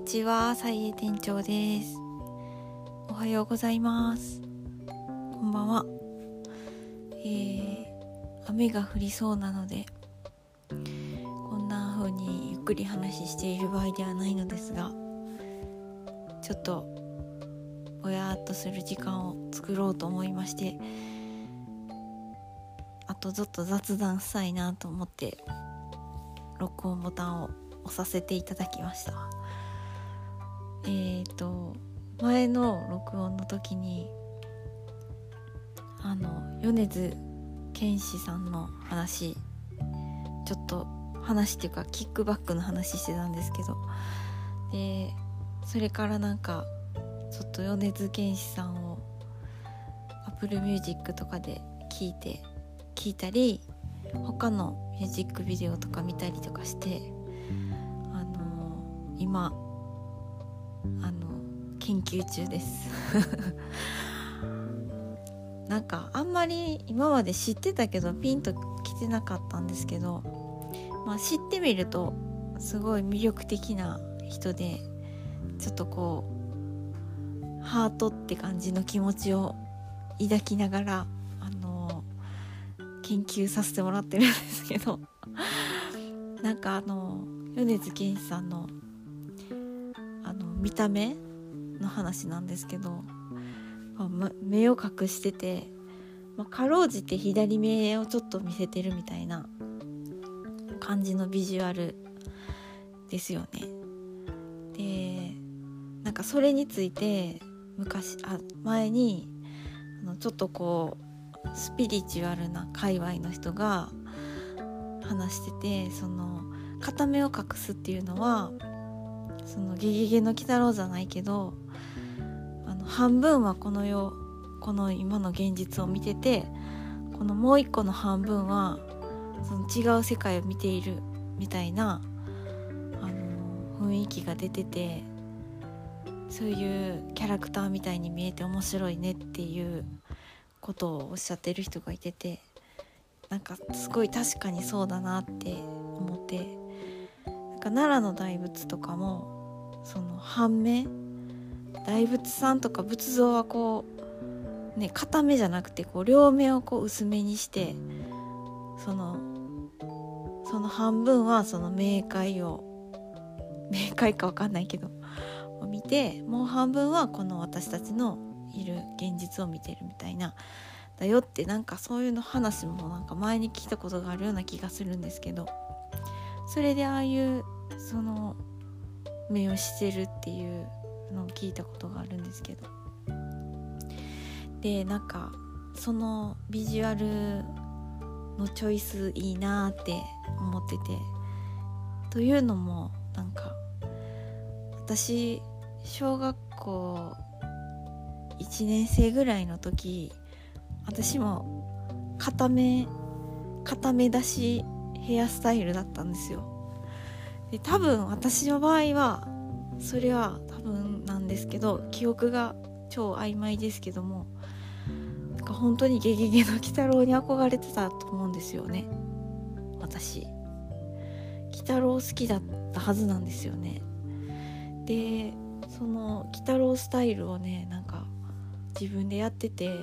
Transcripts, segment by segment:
にちは、さいえ店長です。おはようございます。こんばんは。えー、雨が降りそうなので、こんな風にゆっくり話している場合ではないのですが、ちょっと、ぼやっとする時間を作ろうと思いまして、あとちょっと雑談したいなと思って、録音ボタンを押させていただきましたえっ、ー、と前の録音の時にあの米津玄師さんの話ちょっと話っていうかキックバックの話してたんですけどでそれからなんかちょっと米津玄師さんを Apple Music とかで聞いて聞いたり他のミュージックビデオとか見たりとかしてあの今あの研究中です。なんかあんまり今まで知ってたけどピンときてなかったんですけど、まあ、知ってみるとすごい魅力的な人でちょっとこうハートって感じの気持ちを抱きながらあの研究させてもらってるんですけどなんかあの米津玄師さんの見た目の話なんですけど、ま、目を隠してて、まかろうじて左目をちょっと見せてるみたいな感じのビジュアルですよね。でなんかそれについて昔あ前にあのちょっとこうスピリチュアルな界隈の人が話しててその片目を隠すっていうのはその「ゲゲゲの鬼太郎」じゃないけどあの半分はこの世この今の現実を見ててこのもう一個の半分はその違う世界を見ているみたいなあの雰囲気が出ててそういうキャラクターみたいに見えて面白いねっていうことをおっしゃってる人がいててなんかすごい確かにそうだなって思ってなんか奈良の大仏とかもその半目大仏さんとか仏像はこうね片目じゃなくてこう両目をこう薄めにしてそのその半分はその冥界を冥界か分かんないけどを見てもう半分はこの私たちのいる現実を見てるみたいなだよってなんかそういうの話もなんか前に聞いたことがあるような気がするんですけどそれでああいうその目をしてるっていうのを聞いたことがあるんですけど。でなんかそのビジュアルのチョイスいいなって思ってて。というのもなんか私小学校1年生ぐらいの時私も片目片目出しヘアスタイルだったんですよ。で多分私の場合はそれは多分なんですけど記憶が超曖昧ですけどもなんか本当に「ゲゲゲの鬼太郎」に憧れてたと思うんですよね。私。鬼太郎好きだったはずなんですよね。でその鬼太郎スタイルをねなんか自分でやってて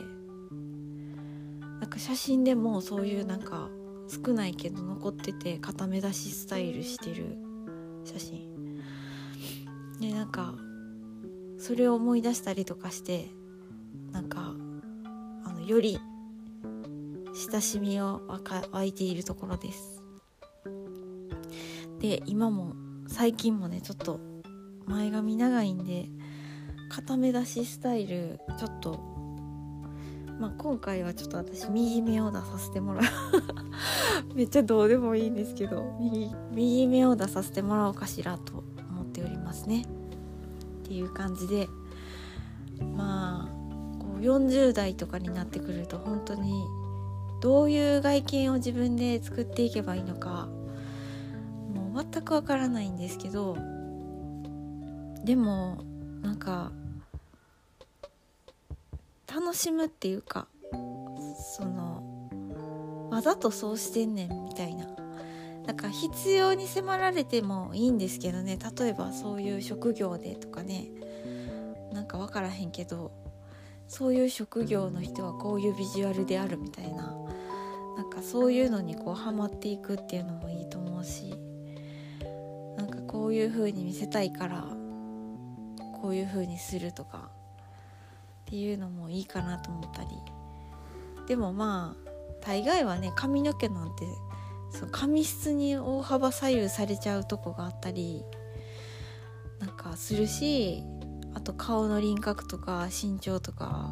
なんか写真でもそういうなんか少ないけど残ってて固め出しスタイルしてる写真。でなんかそれを思い出したりとかしてなんかあのより親しみを湧いているところです。で今も最近もねちょっと前髪長いんで固め出しスタイルちょっとまあ、今回はちょっと私右目を出させてもらう。めっちゃどうでもいいんですけど。右右目を出させてもらおうかしらと思っておりますね。っていう感じで。まあこう40代とかになってくると本当にどういう外見を自分で作っていけばいいのかもう全くわからないんですけど。でもなんか楽しむっていうかそのわざとそうしてんねんみたいな。なんか必要に迫られてもいいんですけどね。例えばそういう職業でとかね。なんか分からへんけどそういう職業の人はこういうビジュアルであるみたいな。なんかそういうのにこうハマっていくっていうのもいいと思うし。なんかこういう風に見せたいからこういう風にするとか。っていうのもいいかなと思ったり。でもまあ大概はね髪の毛なんてその髪質に大幅左右されちゃうとこがあったりなんかするしあと顔の輪郭とか身長とか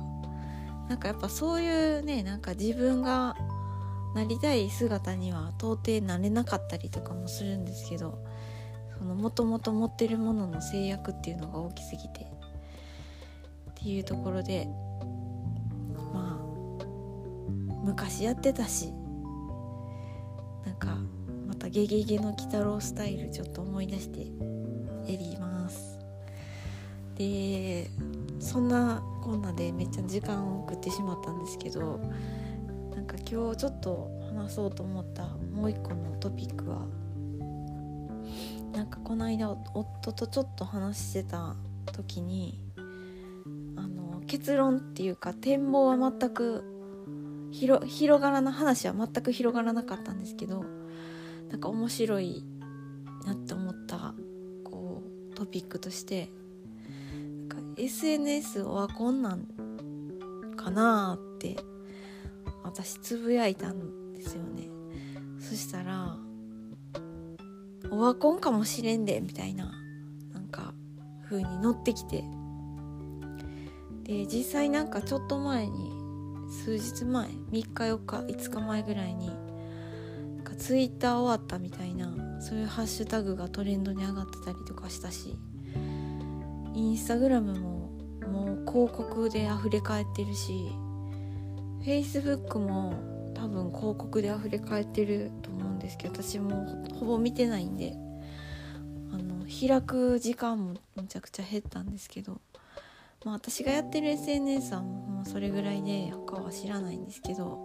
なんかやっぱそういうねなんか自分がなりたい姿には到底なれなかったりとかもするんですけどそのもともと持ってるものの制約っていうのが大きすぎて。いうところでまあ昔やってたしなんかまた「ゲゲゲの鬼太郎」スタイルちょっと思い出してやります。でそんなこんなでめっちゃ時間を送ってしまったんですけどなんか今日ちょっと話そうと思ったもう一個のトピックはなんかこの間夫とちょっと話してた時に結論っていうか展望は全く広広がらな話は全く広がらなかったんですけどなんか面白いなって思ったこうトピックとして SNS オワコンなんかなって私つぶやいたんですよね。そしたら「オワコンかもしれんで」みたいななんか風に乗ってきてで実際なんかちょっと前に数日前3日4日5日前ぐらいにかツイッター終わったみたいなそういうハッシュタグがトレンドに上がってたりとかしたしインスタグラムももう広告で溢れ返ってるしフェイスブックも多分広告で溢れ返ってると思うんですけど私もほぼ見てないんであの開く時間もむちゃくちゃ減ったんですけどまあ私がやってる SNS はもうそれぐらいで他は知らないんですけど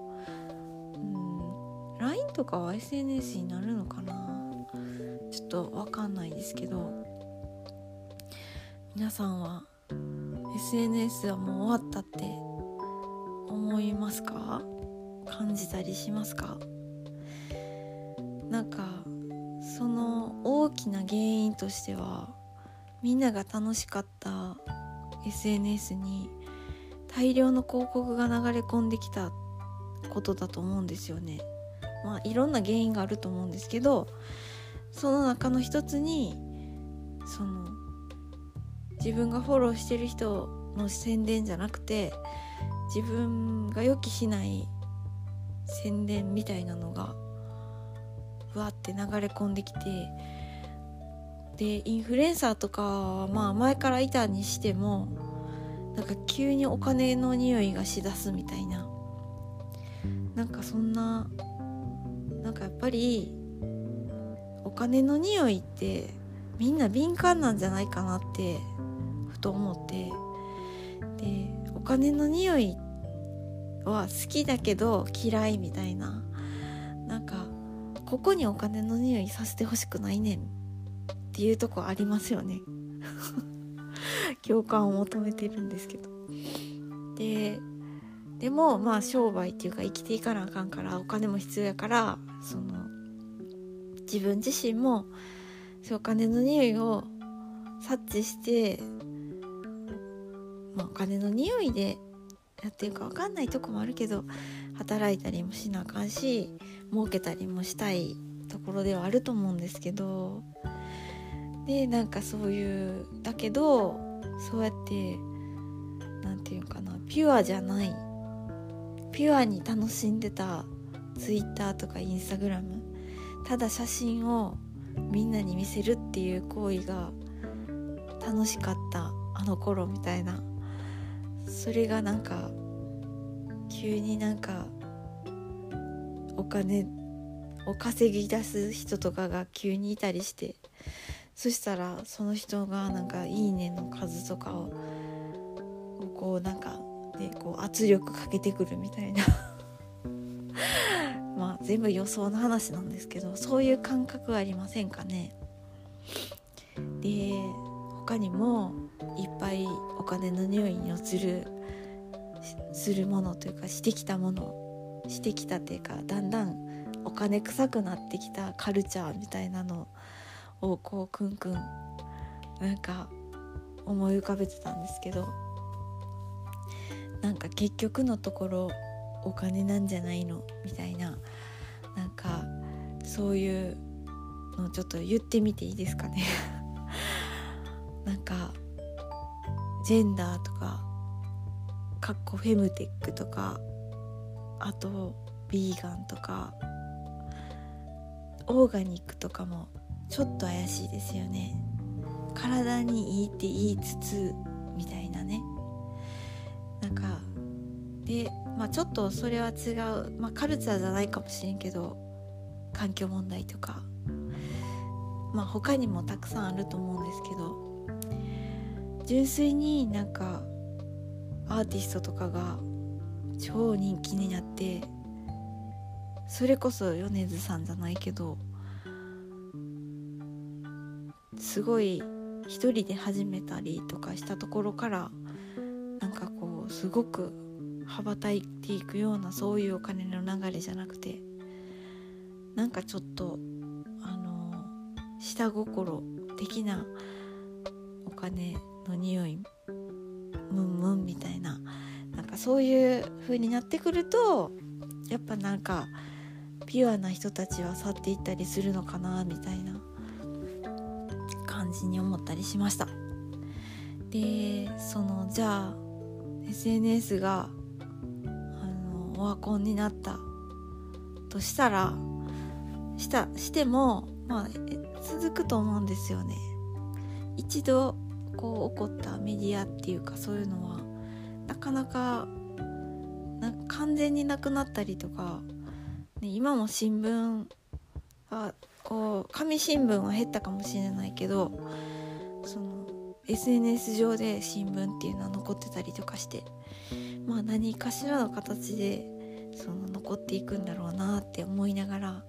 うん LINE とかは SNS になるのかなちょっと分かんないですけど皆さんは SNS はもう終わったって思いますか？感じたりしますか？なんかその大きな原因としてはみんなが楽しかった SNS に大量の広告が流れ込んできたことだと思うんですよね。まあいろんな原因があると思うんですけどその中の一つにその自分がフォローしてる人の宣伝じゃなくて自分が予期しない宣伝みたいなのがふわって流れ込んできてでインフルエンサーとかはまあ前からいたにしてもなんか急にお金の匂いがしだすみたいな。なんかそんななんかやっぱりお金の匂いってみんな敏感なんじゃないかなってふと思って。でお金の匂いは好きだけど嫌いみたいな。なんかここにお金の匂いさせてほしくないねん。っていうとこありますよね。共感を求めてるんですけど。ででもまあ商売っていうか生きていかなあかんからお金も必要やからその自分自身もそうお金の匂いを察知してまあ、お金の匂いでやってるか分かんないとこもあるけど働いたりもしなあかんし儲けたりもしたいところではあると思うんですけどでなんかそういうだけどそうやって何て言うかなピュアじゃないピュアに楽しんでた Twitter とか Instagram ただ写真をみんなに見せるっていう行為が楽しかったあの頃みたいな。それがなんか急になんかお金を稼ぎ出す人とかが急にいたりしてそしたらその人がなんか「いいね」の数とかをこうなんかねこう圧力かけてくるみたいな。まあ全部予想の話なんですけどそういう感覚はありませんかね。で他にもいっぱいお金の匂いに移るするものというかしてきたものしてきたっていうかだんだんお金臭くなってきたカルチャーみたいなのををこうくんくんなんか思い浮かべてたんですけどなんか結局のところお金なんじゃないの？みたいななんかそういうのちょっと言ってみていいですかね。なんかジェンダーとかかっこフェムテックとかあとビーガンとかオーガニックとかもちょっと怪しいですよね。体にいいって言いつつみたいなね。なんかでまあちょっとそれは違う、まあ、カルチャーじゃないかもしれんけど環境問題とか。まあ他にもたくさんあると思うんですけど。純粋になんかアーティストとかが超人気になってそれこそ米津さんじゃないけどすごい一人で始めたりとかしたところからなんかこうすごく羽ばたいていくようなそういうお金の流れじゃなくてなんかちょっとあの下心的なお金の匂いムンムンみたいななんかそういう風になってくるとやっぱなんかピュアな人たちは去っていったりするのかなみたいな。感じに思ったりしました。でそのじゃあ SNS があのオワコンになったとしたらしたしてもまあ続くと思うんですよね。一度こう起こったメディアっていうかそういうのはなかなか完全になくなったりとか、ね、今も新聞はこう紙新聞は減ったかもしれないけどその SNS 上で新聞っていうのは残ってたりとかしてまあ何かしらの形でその残っていくんだろうなって思いながら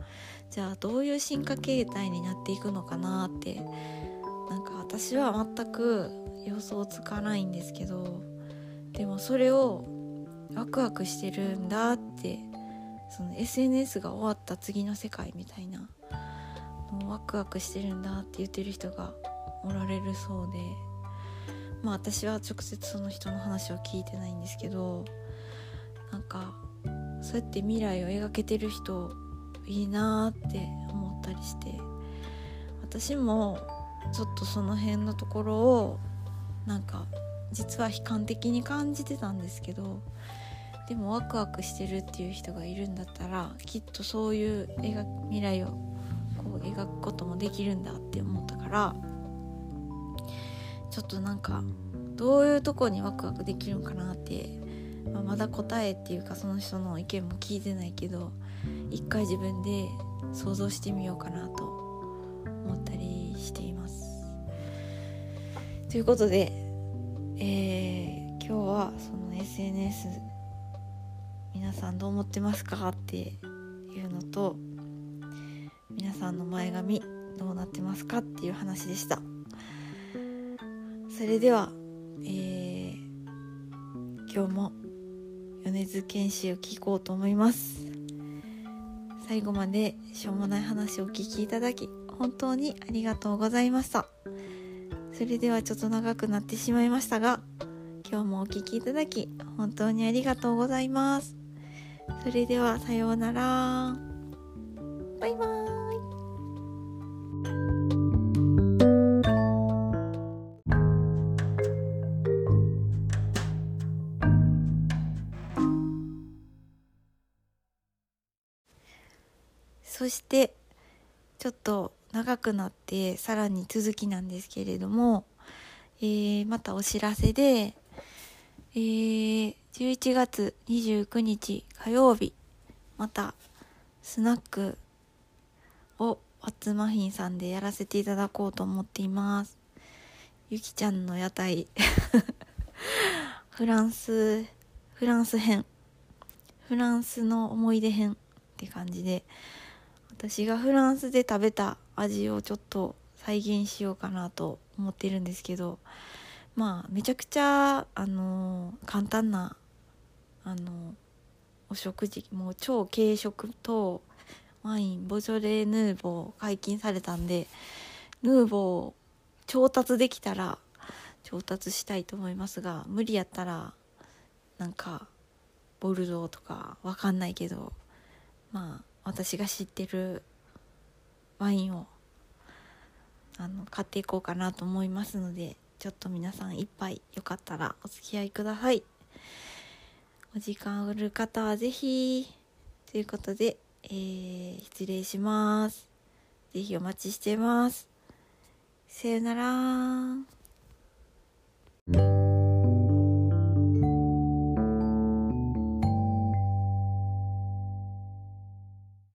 じゃあどういう進化形態になっていくのかなってなんか私は全く予想つかないんですけどでもそれをワクワクしてるんだってその SNS が終わった次の世界みたいなのワクワクしてるんだって言ってる人がおられるそうでまあ私は直接その人の話を聞いてないんですけどなんかそうやって未来を描けてる人いいなって思ったりして私もちょっとその辺のところをなんか実は悲観的に感じてたんですけどでもワクワクしてるっていう人がいるんだったらきっとそういう未来をこう描くこともできるんだって思ったからちょっとなんかどういうとこにワクワクできるのかなって、まあ、まだ答えっていうかその人の意見も聞いてないけど一回自分で想像してみようかなと思ったりしています。ということで、えー、今日はその SNS 皆さんどう思ってますかっていうのと皆さんの前髪どうなってますかっていう話でした。それでは、えー、今日も米津玄師を聞こうと思います。最後までしょうもない話をお聞きいただき本当にありがとうございました。それではちょっと長くなってしまいましたが今日もお聴きいただき本当にありがとうございます。それではさようなら。バイバイ。そしてちょっと長くなってさらに続きなんですけれども、えー、またお知らせで、えー、11月29日火曜日またスナックをワッツマフィンさんでやらせていただこうと思っています。ゆきちゃんの屋台 フランスフランス編フランスの思い出編っって感じで私がフランスで食べた味をちょっと再現しようかなと思ってるんですけどまあめちゃくちゃあの簡単なあのお食事もう超軽食とワインボジョレ・ヌーボー解禁されたんでヌーボー調達できたら調達したいと思いますが無理やったらなんかボルドーとかわかんないけどまあ私が知ってるワインをあの買っていこうかなと思いますのでちょっと皆さん一杯よかったらお付き合いください。お時間ある方は是非ということで、えー、失礼します。是非お待ちしてます。さよなら。